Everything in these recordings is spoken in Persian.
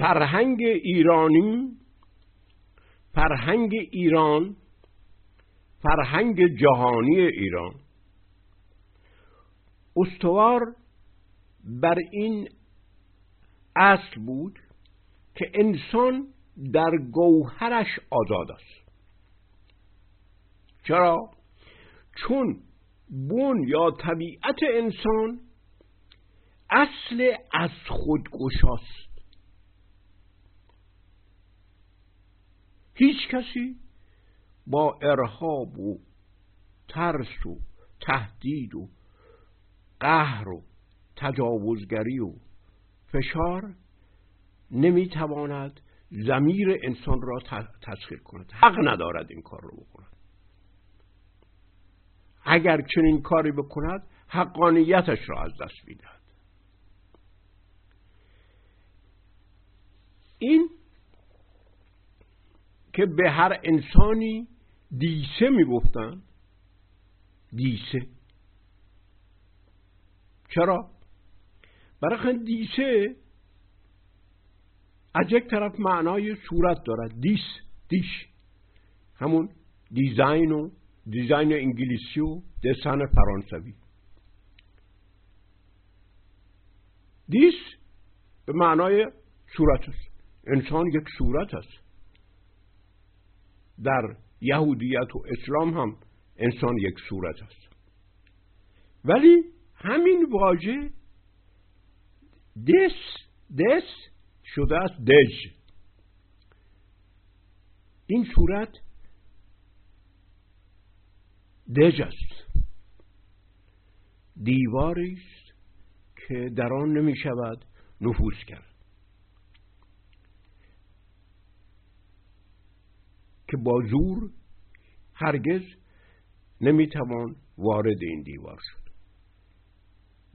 فرهنگ ایرانی فرهنگ ایران فرهنگ جهانی ایران. استوار بر این اصل بود که انسان در گوهرش آزاد است. چرا؟ چون بون یا طبیعت انسان اصل از خودگشاست. هیچ کسی با ارهاب و ترس و تهدید و قهر و تجاوزگری و فشار نمی‌تواند زمیر انسان را تسخیر کند. حق ندارد این کار رو بکند. اگر چنین کاری بکند حقانیتش را از دست می‌دهد. این که به هر انسانی دیسه می‌گفتن دیسه. چرا؟ برای دیسه از یک طرف معنای صورت دارد دیس دیش. همون دیزاین و دیزاین انگلیسی و دسن فرانسوی. دیس به معنای صورت است. انسان یک صورت است. در یهودیت و اسلام هم انسان یک صورت است. ولی همین واژه دس دس شده است دژ. این صورت دژ است. دیواری است که در آن نمی شود نفوذ کرد. که با زور هرگز نمی‌توان وارد این دیوار شد.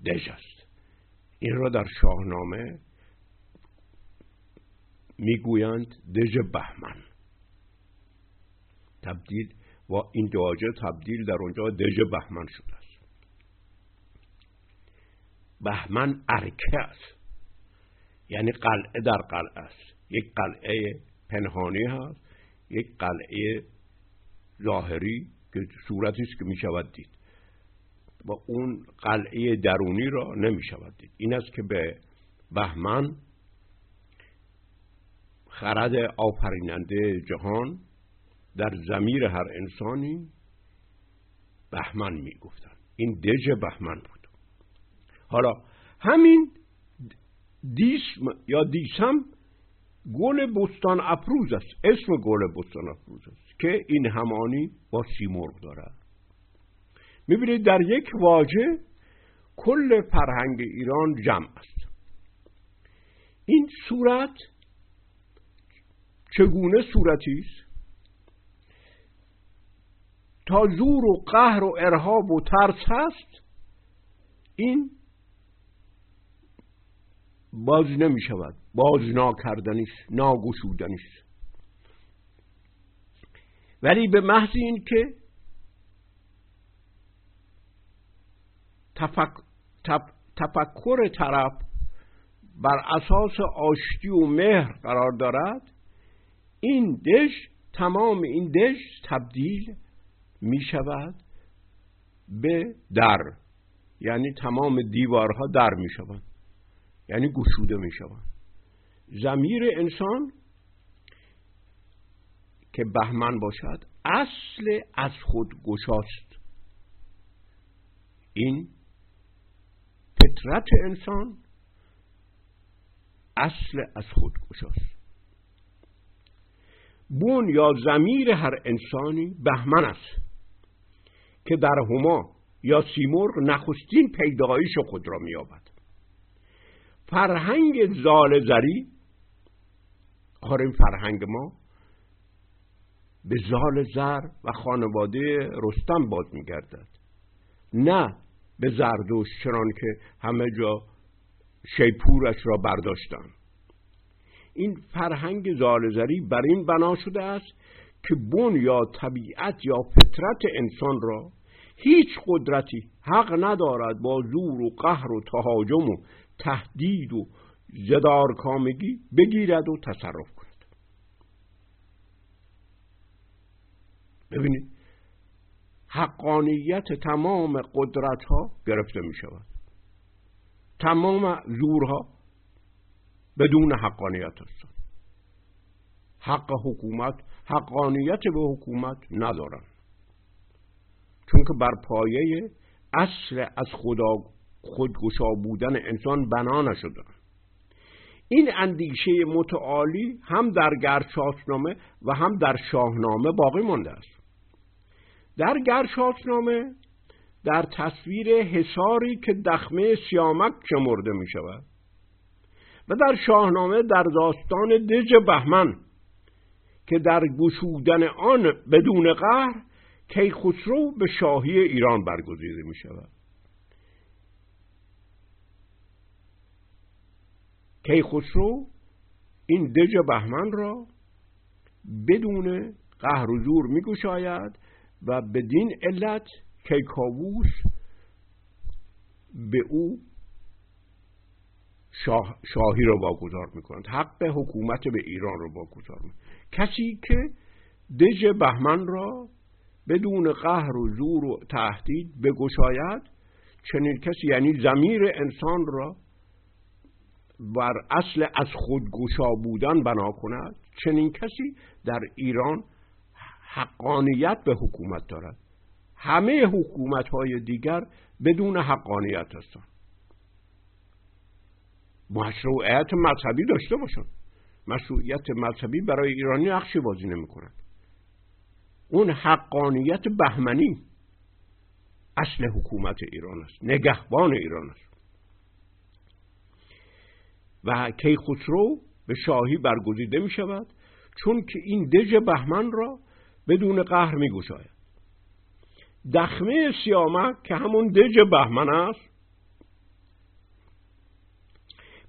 دژ است این را در شاهنامه می‌گویند دژ بهمن. تبدیل و این دواجه تبدیل در اونجا دژ بهمن شده است. بهمن ارکه است. یعنی قلعه در قلعه است. یک قلعه پنهانی هست. یک قلعه ظاهری که صورتی است که می شود دید. و اون قلعه درونی را نمی شود دید. این است که به بهمن خرد آفریننده جهان در زمیر هر انسانی بهمن می گفتن این دژ بهمن بود. حالا همین دیسم یا دیسم گل بستان افروز است. اسم گل بستان افروز است که این همانی با سیمرغ دارد. می‌بینید در یک واژه کل فرهنگ ایران جمع است. این صورت چگونه صورتی است؟ تا زور و قهر و ارهاب و ترس هست این باز نمی شود باز ناکردنیست ناگشودنیست. ولی به محض این که تفک... تفکر طرف بر اساس آشتی و مهر قرار دارد این دش تمام این دش تبدیل می شود به در. یعنی تمام دیوارها در می شود یعنی گشوده می شود. زمیر انسان که بهمن باشد اصل از خود گشاست. این فطرت انسان اصل از خود گشاست. بون یا زمیر هر انسانی بهمن است که در هما یا سیمرغ نخستین پیدایش خود را مییابد. فرهنگ زال زری آخر این فرهنگ ما به زال زر و خانواده رستم باز میگردد. نه به زردوش چنان که همه جا شیپورش را برداشتن. این فرهنگ زالزری بر این بنا شده است که بن یا طبیعت یا فطرت انسان را هیچ قدرتی حق ندارد با زور و قهر و تهاجم و تهدید و زدار کامگی بگیرد و تصرف کند. ببینید حقانیت تمام قدرت ها گرفته می شود تمام زورها بدون حقانیت هستند حق حکومت حقانیت به حکومت ندارن. چون که بر پایه اصل از خدا خودگشا بودن انسان بنا نشده. این اندیشه متعالی هم در گرشاسنامه و هم در شاهنامه باقی مانده است. در گرشاسنامه در تصویر حساری که دخمه سیامک شمرده می شود و در شاهنامه در داستان دژ بهمن که در گشودن آن بدون قهر کیخسرو به شاهی ایران برگزیده می شود کیخسرو این دژ بهمن را بدون قهر و زور می گشاید و بدین علت کیکاووس به او شاه، شاهی را واگذار می‌کنند حق حکومت به ایران را واگذار می‌کنند کسی که دژ بهمن را بدون قهر و زور و تهدید بگشاید چنین کسی یعنی زمیر انسان را بر اصل از خودگشا بودن بنا کند. چنین کسی در ایران حقانیت به حکومت دارد. همه حکومت های دیگر بدون حقانیت هستند. مشروعیت مذهبی داشته باشند. مشروعیت مذهبی برای ایرانی نقشی بازی نمی کند. اون حقانیت بهمنی اصل حکومت ایران است. نگهبان ایران است. و کیخسرو به شاهی برگزیده می شود چون که این دژ بهمن را بدون قهر می گوشاید دخمه سیامک که همون دژ بهمن است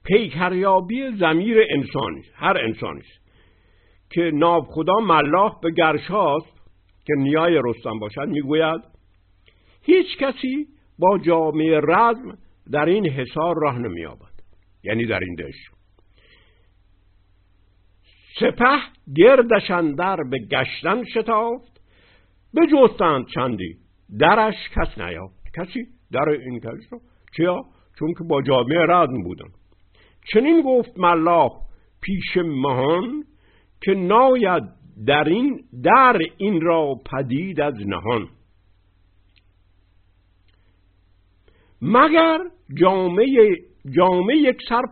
پیکریابی زمیر انسانی هر انسانی که ناب خدا ملاح به گرشاست که نیای رستم باشد می‌گوید هیچ کسی با جامعه رزم در این حصار راه نمییابد. یعنی در این دش سپه گردشندر به گشتن شتافت به جستند چندی درش کس نیافت. کسی در این کش رو چیا؟ چون که با جامعه رزم بودن چنین گفت ملاح پیش مهان که ناید در این در این را پدید از نهان. مگر جامعه جامعه یک سر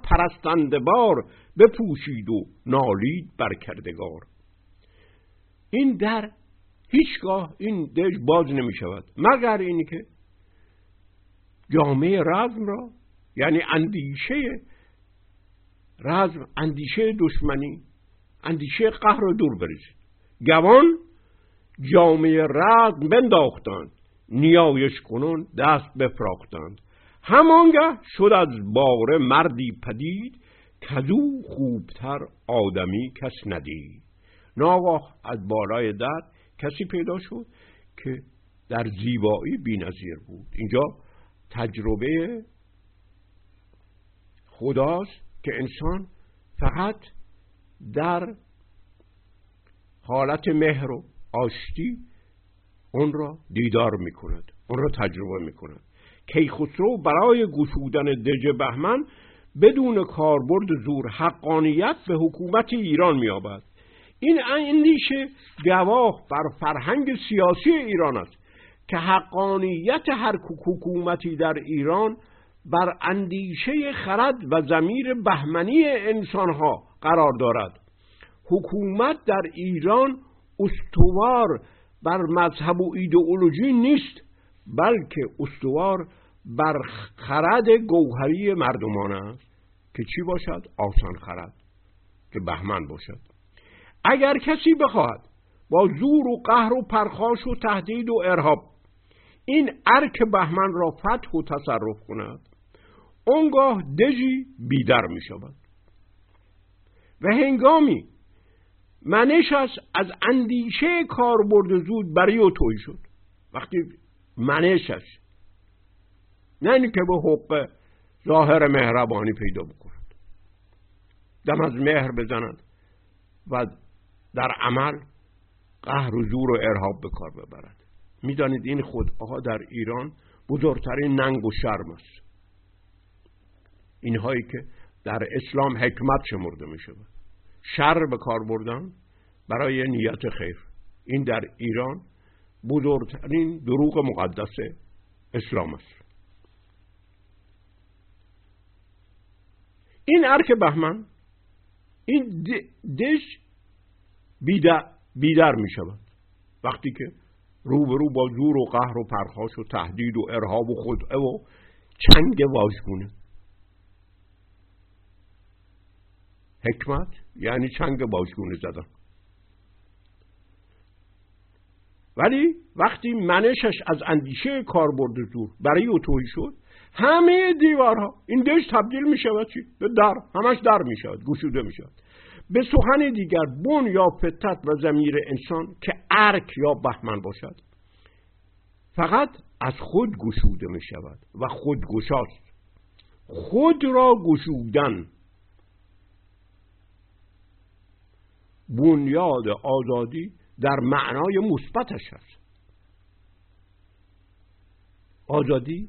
بار بپوشید و نالید بر کردگار. این در هیچگاه این دژ باز نمی شود مگر اینی که جامعه رزم را یعنی اندیشه رزم اندیشه دشمنی اندیشه قهر رو دور بریزید گوان جامعه رزم بنداختند نیایش کنون دست بفراختند. همانگه شد از باره مردی پدید کدو خوبتر آدمی کس ندید. ناگاه از بالای در کسی پیدا شد که در زیبایی بینظیر بود. اینجا تجربه خداست که انسان فقط در حالت مهر و آشتی اون را دیدار می کند اون را تجربه می کند کیخسرو برای گشودن دژ بهمن بدون کاربرد زور حقانیت به حکومت ایران مییابد. این اندیشه گواه بر فرهنگ سیاسی ایران است که حقانیت هر حکومتی در ایران بر اندیشه خرد و زمیر بهمنی انسانها قرار دارد. حکومت در ایران استوار بر مذهب و ایدئولوژی نیست. بلکه استوار بر خرد گوهری مردمان است که چی باشد؟ آسان خرد که بهمن باشد. اگر کسی بخواهد با زور و قهر و پرخاش و تهدید و ارهاب این ارک بهمن را فتح و تصرف کند اونگاه دژی بیدر می شود و هنگامی منش از اندیشه کاربرد زود برای او توی شد. وقتی منشش. نه اینی که به حق ظاهر مهربانی پیدا بکند دم از مهر بزنند و در عمل قهر و زور و ارهاب به کار ببرد می‌دانید این خودها در ایران بزرگترین ننگ و شرم است. اینهایی که در اسلام حکمت شمرده می شود شر به کار بردن برای نیت خیر. این در ایران بزرگترین دروغ مقدس اسلام است. این ارک بهمن این دش بیدر, می شود وقتی که روبرو با زور و قهر و پرخاش و تهدید و ارهاب و خدعه و چنگ واژگونه. حکمت یعنی چنگ واژگونه زدن. ولی وقتی منشش از اندیشه کاربرد زور برای اوتوهی شد همه دیوارها این دش تبدیل می شود چی؟ به در همش در می شود گشوده می شود به سخن دیگر بون یا فتت و زمیر انسان که ارک یا بهمن باشد. فقط از خود گشوده می شود و خود گشاست. خود را گشودن. بنیاد آزادی در معنای مثبتش هست آزادی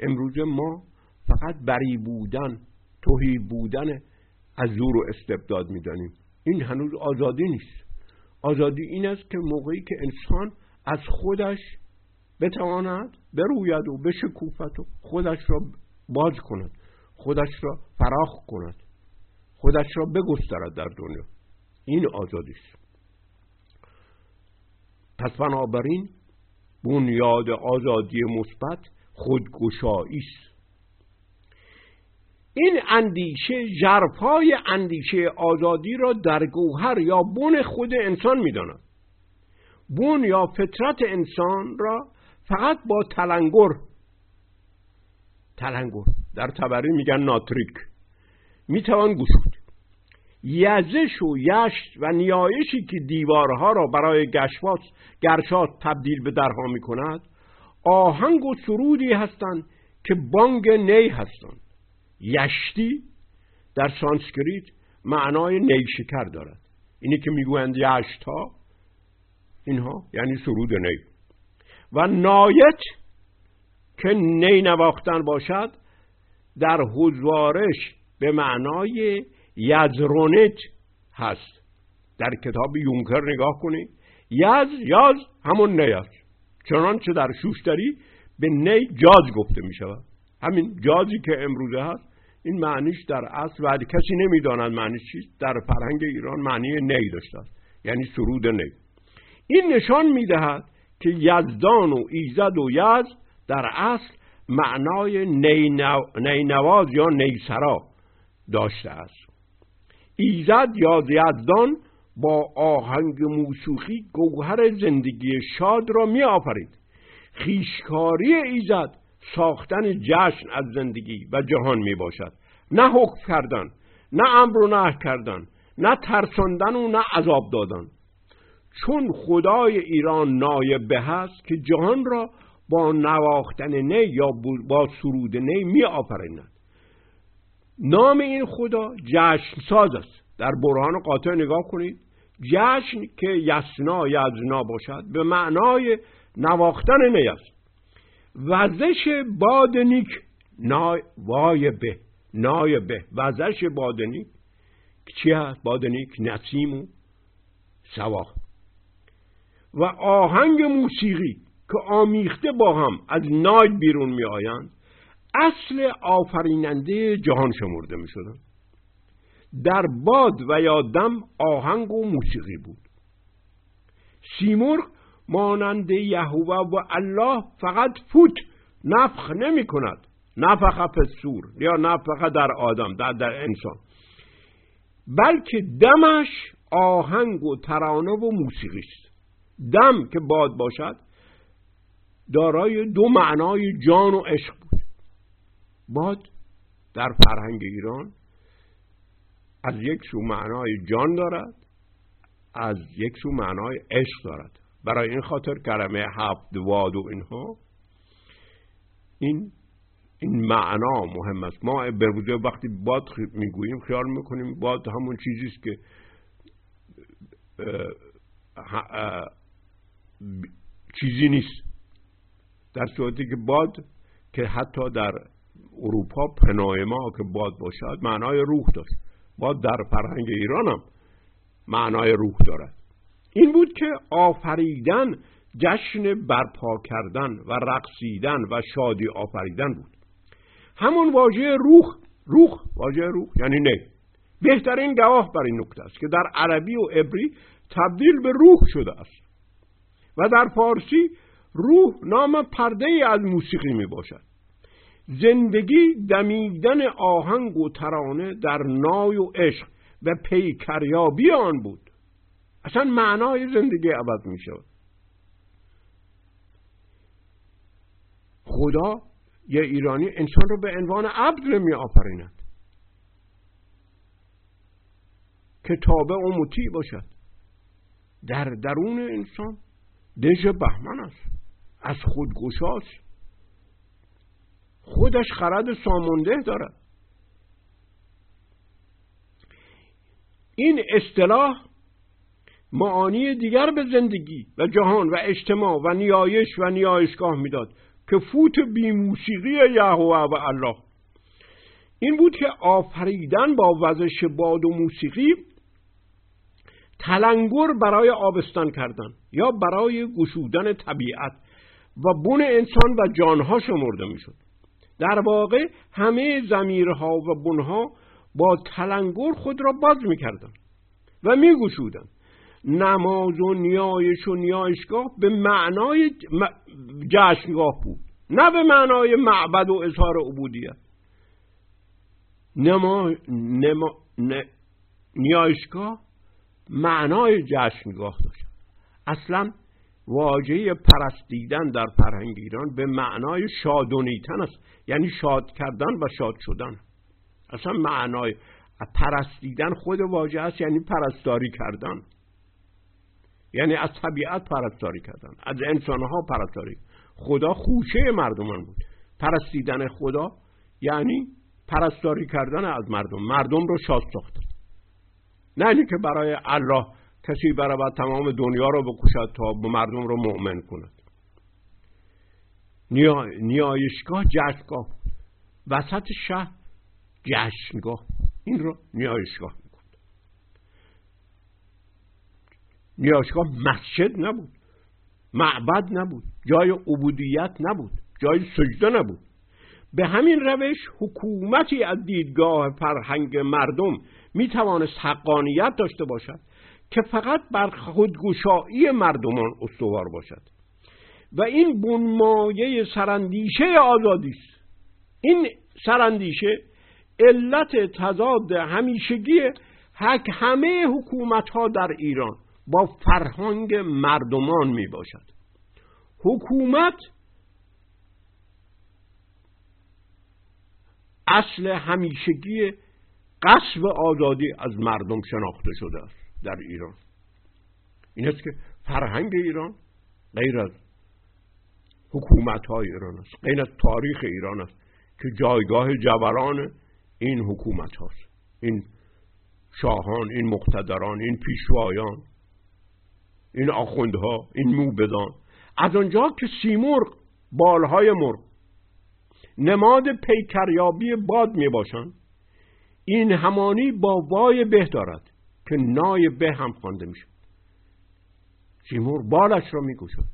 امروز ما فقط بری بودن توهی بودن از زور و استبداد می‌دانیم. این هنوز آزادی نیست. آزادی این است که موقعی که انسان از خودش بتواند بروید و بشکوفت و خودش را باز کند خودش را فراخ کند خودش را بگسترد در دنیا. این آزادی است. پس بنابراین بنیاد آزادی مثبت خودگشایی است این اندیشه جرفای اندیشه آزادی را در گوهر یا بن خود انسان می‌داند. بن یا فطرت انسان را فقط با تلنگر تلنگر در تبری میگن ناتریک می‌توان گشود یزش و یشت و نیایشی که دیوارها را برای گشوات گرشات تبدیل به درها می کند آهنگ و سرودی هستند که بانگ نی هستند. یشتی در سانسکریت معنای نیشکر دارد. اینی که می‌گویند یشت ها اینها یعنی سرود نی. و نایت که نی نواختن باشد در حضوارش به معنای یزرونت هست. در کتاب یونکر نگاه کنید. یز یاز همون نی است چنانچه در شوشتری به نی جاز گفته می شود. همین جازی که امروزه هست این معنیش در اصل و کسی نمی‌داند معنیش چیست. در فرهنگ ایران معنی نی داشته است. یعنی سرود نی. این نشان می‌دهد که یزدان و ایزد و یز در اصل معنای نینواز یا نیسرا داشته است. ایزد یا یزدان با آهنگ موسیقی گوهر زندگی شاد را می آفرید خیشکاری ایزد ساختن جشن از زندگی و جهان می باشد نه حکم کردن نه امر و نه کردن نه ترساندن و نه عذاب دادن. چون خدای ایران نایبه هست که جهان را با نواختن نی یا با سرود نی می آفریند نام این خدا جشن ساز است. در برهان قاطع نگاه کنید. جشن که یسنا یزنا باشد به معنای نواختن نی است. وزش باد نیک نای وای به نای به. وزش باد نیک چی هست؟ باد نیک نسیم و سوا. و آهنگ موسیقی که آمیخته با هم از نای بیرون می آیند اصل آفریننده جهان شمرده می شدن. در باد و یا دم آهنگ و موسیقی بود. سیمرغ مانند یهوه و الله فقط فوت نفخ نمی کند. نفخ پسور یا نفخ در آدم در, در انسان. بلکه دمش آهنگ و ترانه و موسیقی است. دم که باد باشد دارای دو معنای جان و عشق بود. باد در فرهنگ ایران از یک سو معنای جان دارد از یک سو معنای عشق دارد. برای این خاطر کلمه هفت واد و اینها این این معنا مهم است. ما به وقتی باد می‌گوییم خیال می‌کنیم باد همون چیزی است که چیزی نیست. در صورتی که باد که حتی در اروپا پناه ما که باد باشد معنای روح داشت. باد در فرهنگ ایران هم معنای روح دارد. این بود که آفریدن جشن برپا کردن و رقصیدن و شادی آفریدن بود. همون واژه روح روح واژه روح یعنی نه بهترین گواه بر این نکته است که در عربی و عبری تبدیل به روح شده است. و در فارسی روح نام پرده از موسیقی می باشد زندگی دمیدن آهنگ و ترانه در نای و عشق و پیکریابی آن بود. اصلا معنای زندگی عوض می شود خدا یه ایرانی انسان رو به عنوان عبد می آفریند که تابع و مطیع باشد. در درون انسان دژ بهمن است. از خودگشاست. خودش خرد سامانده دارد این اصطلاح معانی دیگر به زندگی و جهان و اجتماع و نیایش و نیایشگاه می‌داد که فوت بی موسیقی یهوه و الله. این بود که آفریدن با وزش باد و موسیقی تلنگر برای آبستان کردن یا برای گشودن طبیعت و بون انسان و جانها شمرده می‌شد. در واقع همه زمیرها و بنها با تلنگر خود را باز می‌کردند و میگشودند نماز و نیایش و نیایشگاه به معنای جشنگاه بود نه به معنای معبد و اظهار عبودیت. نما... نما... نیایشگاه معنای جشنگاه داشت. اصلا واژه پرستیدن در فرهنگ ایران به معنای شادونیتن است. یعنی شاد کردن و شاد شدن. اصلا معنای پرستیدن خود واژه است یعنی پرستاری کردن. یعنی از طبیعت پرستاری کردن از انسانها پرستاری. خدا خوشه مردمان بود. پرستیدن خدا یعنی پرستاری کردن از مردم. مردم رو شاد ساختن نه اینکه برای الله کسی برای تمام دنیا رو بکشد تا به مردم رو مؤمن کند. نیا... نیایشگاه جشنگاه. وسط شهر جشنگاه. این رو نیایشگاه می‌گفت. نیایشگاه مسجد نبود. معبد نبود. جای عبودیت نبود. جای سجده نبود. به همین روش حکومتی از دیدگاه فرهنگ مردم می توانست حقانیت داشته باشد. که فقط بر خودگشایی مردمان استوار باشد. و این بنمایه سرندیشه آزادی است. این سرندیشه علت تضاد همیشگی حک همه حکومت ها در ایران با فرهنگ مردمان می باشد حکومت اصل همیشگی قصب آزادی از مردم شناخته شده است. در ایران. این است که فرهنگ ایران غیر از حکومت های ایران است غیر از تاریخ ایران است که جایگاه جبران این حکومت هاست. این شاهان این مقتدران این پیشوایان این آخوندها این موبدان. از آنجا که سیمرغ بالهای مرغ نماد پیکریابی باد می باشند این همانی با وای به دارد که نای به هم خوانده میشه سیمور بالش را می‌کشد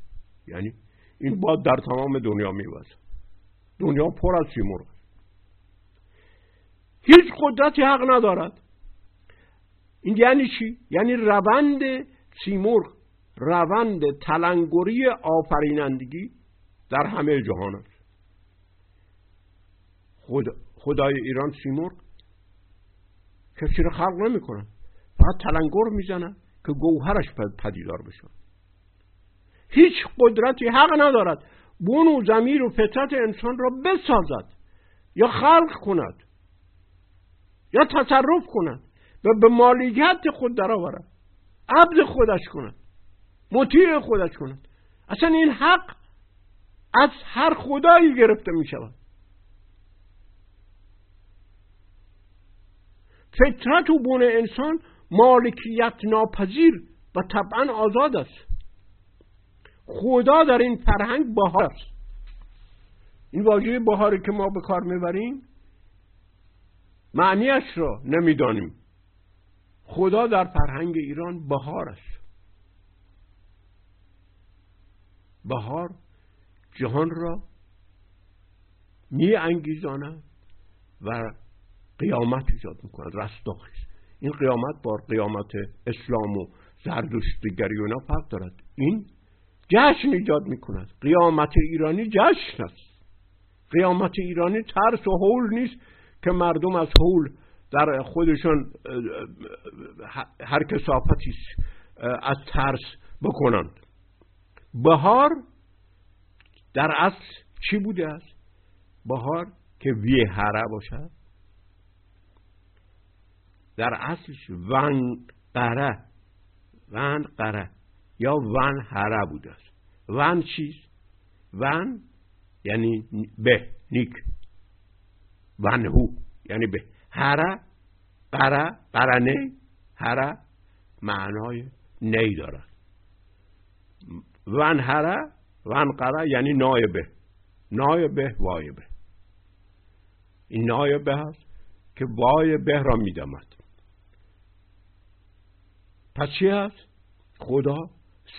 یعنی این باد در تمام دنیا میوزد. دنیا پر از سیمور هیچ قدرتی حق ندارد. این یعنی چی؟ یعنی روند سیمرغ روند تلنگری آفرینندگی در همه جهان است. خود خدای ایران سیمرغ کسی رو خلق نمی‌کنه فقط تلنگر می‌زنن که گوهرش پدیدار بشه. هیچ قدرتی حق ندارد. بون و زمیر و فطرت انسان را بسازد یا خلق کند یا تصرف کند و به مالیت خود درآورد عبد خودش کند. مطیع خودش کند. اصلا این حق از هر خدایی گرفته می شود فطرت و بون انسان مالکیت ناپذیر و طبعا آزاد است. خدا در این فرهنگ بهار است. این واژه بهاری که ما به کار می‌بریم معنیش را نمی‌دانیم. خدا در فرهنگ ایران بهار است. بهار جهان را می انگیزاند و قیامت ایجاد می‌کند. رستاخیز. این قیامت با قیامت اسلام و زردشتگری و فرق دارد. این جشن ایجاد می‌کند. قیامت ایرانی جشن است. قیامت ایرانی ترس و حول نیست که مردم از حول در خودشان هر کسافتی از ترس بکنند. بهار در اصل چی بوده است؟ بهار که ویهره باشد. در اصلش ون قره یا ون هره بوده است. ون چیست ون یعنی به نیک. ونهو یعنی به. هره قره قرنه هره معنای نی دارد ون هره ون قره یعنی نایبه نایبه وایبه این نایبه هست که وای به را میدمد. پس چی هست؟ خدا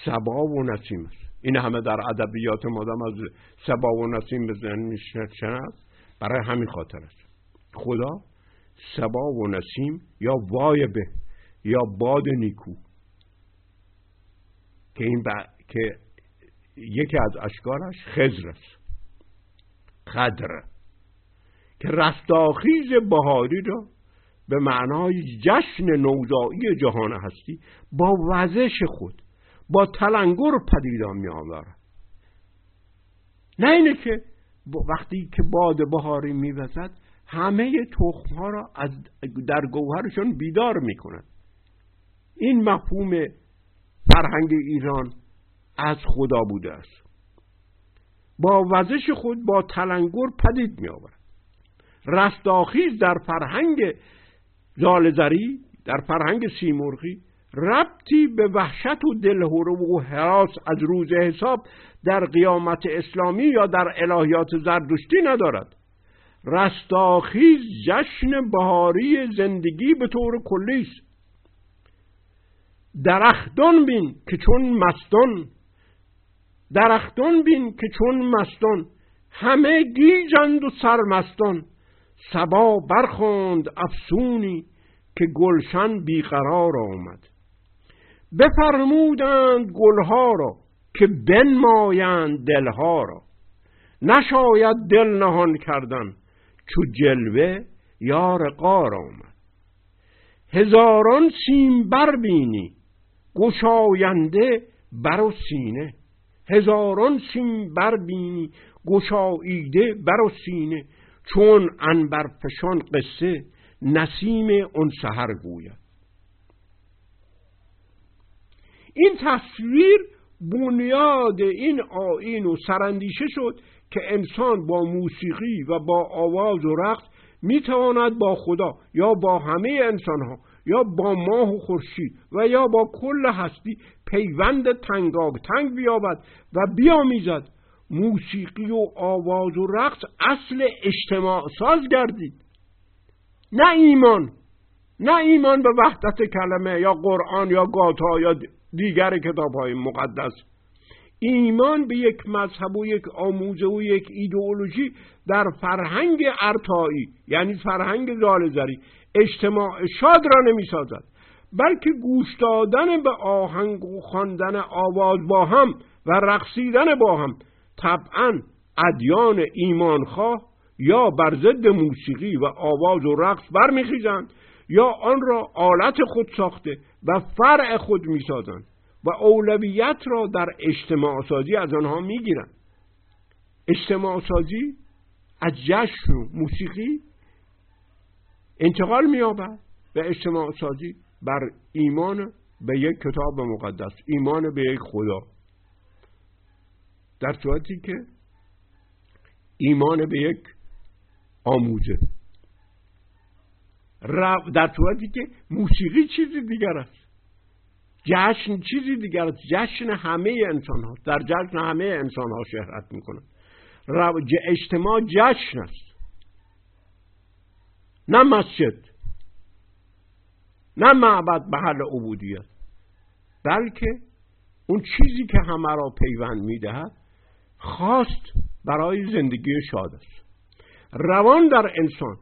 سبا و نسیم است. این همه در ادبیات مادم از سبا و نسیم به ذهن برای همین خاطر است خدا سبا و نسیم یا وای به یا باد نیکو. که این که یکی از اشکارش خزر است. خدر که رستاخیز بهاری را به معنای جشن نوزایی جهان هستی با وزش خود با تلنگر پدیدان می آورد نه اینه که وقتی که باد بهاری میوزد همه تخم ها را از در گوهرشون بیدار می‌کند. این مفهوم فرهنگ ایران از خدا بوده است. با وزش خود با تلنگر پدید می آورد رستاخیز در فرهنگ زالزری در فرهنگ سیمرغی ربطی به وحشت و دلهوره و حراس از روز حساب در قیامت اسلامی یا در الهیات زردشتی ندارد. رستاخیز جشن بهاری زندگی به طور کلی است. درختان بین که چون مستان درختان بین که چون مستان همه گیجند و سرمستان. سبا برخوند افسونی که گلشن بیقرار آمد. بفرمودند گلها را که بنمایند دلها را. نشاید دل نهان کردن چو جلوه یار قار آمد. هزاران سیم بر بینی گشاینده بر و سینه. هزاران سیم بر بینی گشاییده بر و سینه. چون انبر فشان قصه نسیم اون سهر گوید. این تصویر بنیاد این آین و سرندیشه شد که انسان با موسیقی و با آواز و رقص می‌تواند با خدا یا با همه انسان ها یا با ماه و خورشید و یا با کل هستی پیوند تنگاگ تنگ بیابد و بیامیزد موسیقی و آواز و رقص اصل اجتماع ساز گردید. نه ایمان نه ایمان به وحدت کلمه یا قرآن یا گاتا یا دیگر کتاب های مقدس. ایمان به یک مذهب و یک آموزه و یک ایدئولوژی در فرهنگ ارتایی یعنی فرهنگ زالزری اجتماع شاد را نمی سازد بلکه گوش دادن به آهنگ و خواندن آواز با هم و رقصیدن با هم طبعا ادیان ایمانخواه یا بر ضد موسیقی و آواز و رقص برمیخیزند یا آن را آلت خود ساخته و فرع خود می‌سازند و اولویت را در اجتماع سازی از آنها می‌گیرند. اجتماع سازی از جشن و موسیقی انتقال مییابد به اجتماع سازی بر ایمان به یک کتاب مقدس ایمان به یک خدا. در صورتی که ایمان به یک آموزه. در صورتی که موسیقی چیزی دیگر است. جشن چیزی دیگر است. جشن همه انسان ها در جشن همه انسان ها شهرت می‌کنن. اجتماع جشن است. نه مسجد. نه معبد محل عبودیت. بلکه اون چیزی که همه را پیوند می‌دهد خواست برای زندگی شاد است. روان در انسان.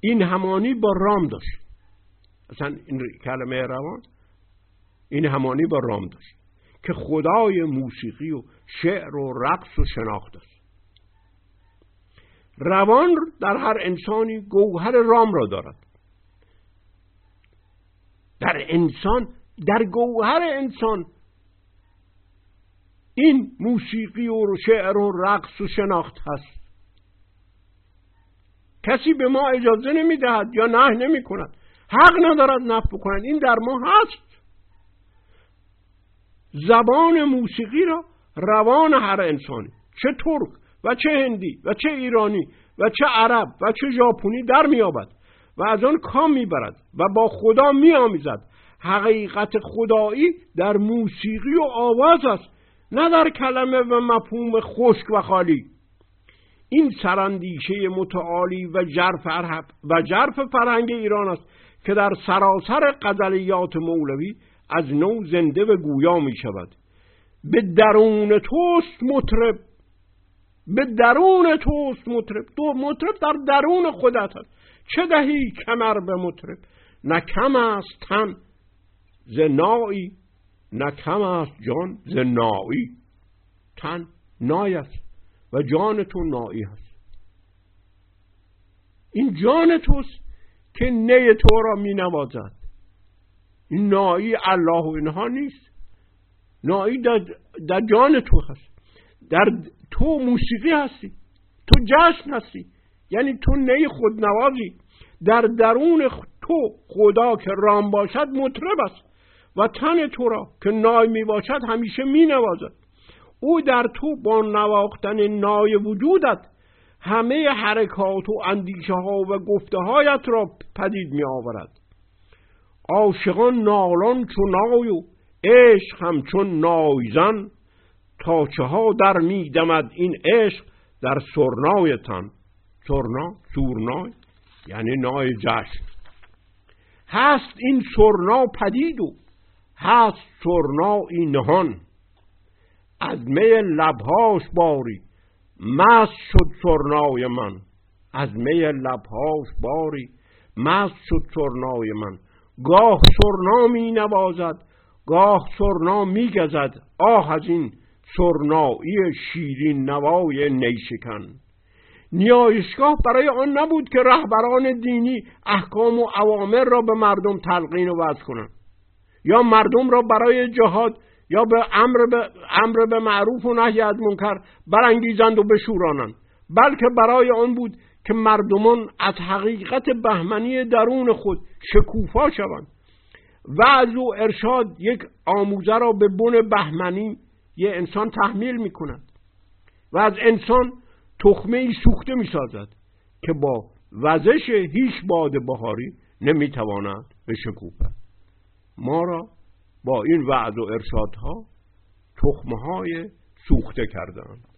این همانی با رام داشت. اصلا این کلمه روان این همانی با رام داشت که خدای موسیقی و شعر و رقص و شناخت است. روان در هر انسانی گوهر رام را دارد. در انسان در گوهر انسان این موسیقی و شعر و رقص و شناخت هست. کسی به ما اجازه نمی‌دهد یا نه نمی کند حق ندارد نف بکنند این در ما هست. زبان موسیقی را روان هر انسانی چه ترک و چه هندی و چه ایرانی و چه عرب و چه ژاپنی در میابد و از آن کام می‌برد و با خدا میآمیزد. حقیقت خدایی در موسیقی و آواز است. نه در کلمه و مفهوم خشک و خالی. این سرندیشه متعالی و جرف, و جرف فرهنگ ایران است که در سراسر قذلیات مولوی از نو زنده و گویا می شود. به درون توست مطرب. به درون توست مطرب. دو مطرب در درون خودت است چه دهی کمر به مطرب؟ نه کم است تن ز نایی نه کم است جان ز نایی تن نای است و جان تو نایی هست این جان توست که نی تو را می نوازد. این نایی الله و اینها نیست. نایی در, در جان تو هست. در تو موسیقی هستی. تو جشن هستی. یعنی تو نی خودنوازی. در درون تو خدا که رام باشد مطرب است. و تن تو را که نای می باشد همیشه می نوازد او در تو با نواختن نای وجودت همه حرکات و اندیشه ها و گفته هایت را پدید می آورد عاشقان نالان چون نای و عشق همچون نایزن تا چه ها در می دمد این عشق در سرنایتان سرنا سورنای یعنی نای جشن. هست این سرنا پدید و هست سرنا این نهان. از می لبهاش باری مست شد سرنای من. از می لبهاش باری مست شد سرنای من. گاه سرنا می نوازد گاه سرنا می گزد. آه از این سرنایی شیرین نوای نیشکن. نیایشگاه برای آن نبود که رهبران دینی احکام و اوامر را به مردم تلقین و وضع کنند. یا مردم را برای جهاد یا به امر به, امر به معروف و نهی از منکر برانگیزند و بشورانند. بلکه برای آن بود که مردمان از حقیقت بهمنی درون خود شکوفا شوند. و ارشاد یک آموزه را به بن بهمنی یه انسان تحمیل می کند و از انسان تخمه ای سوخته می سازد که با وزش هیچ باد بهاری نمی تواند به شکوفد ما را با این وعظ و ارشادها تخمه های سوخته کردند.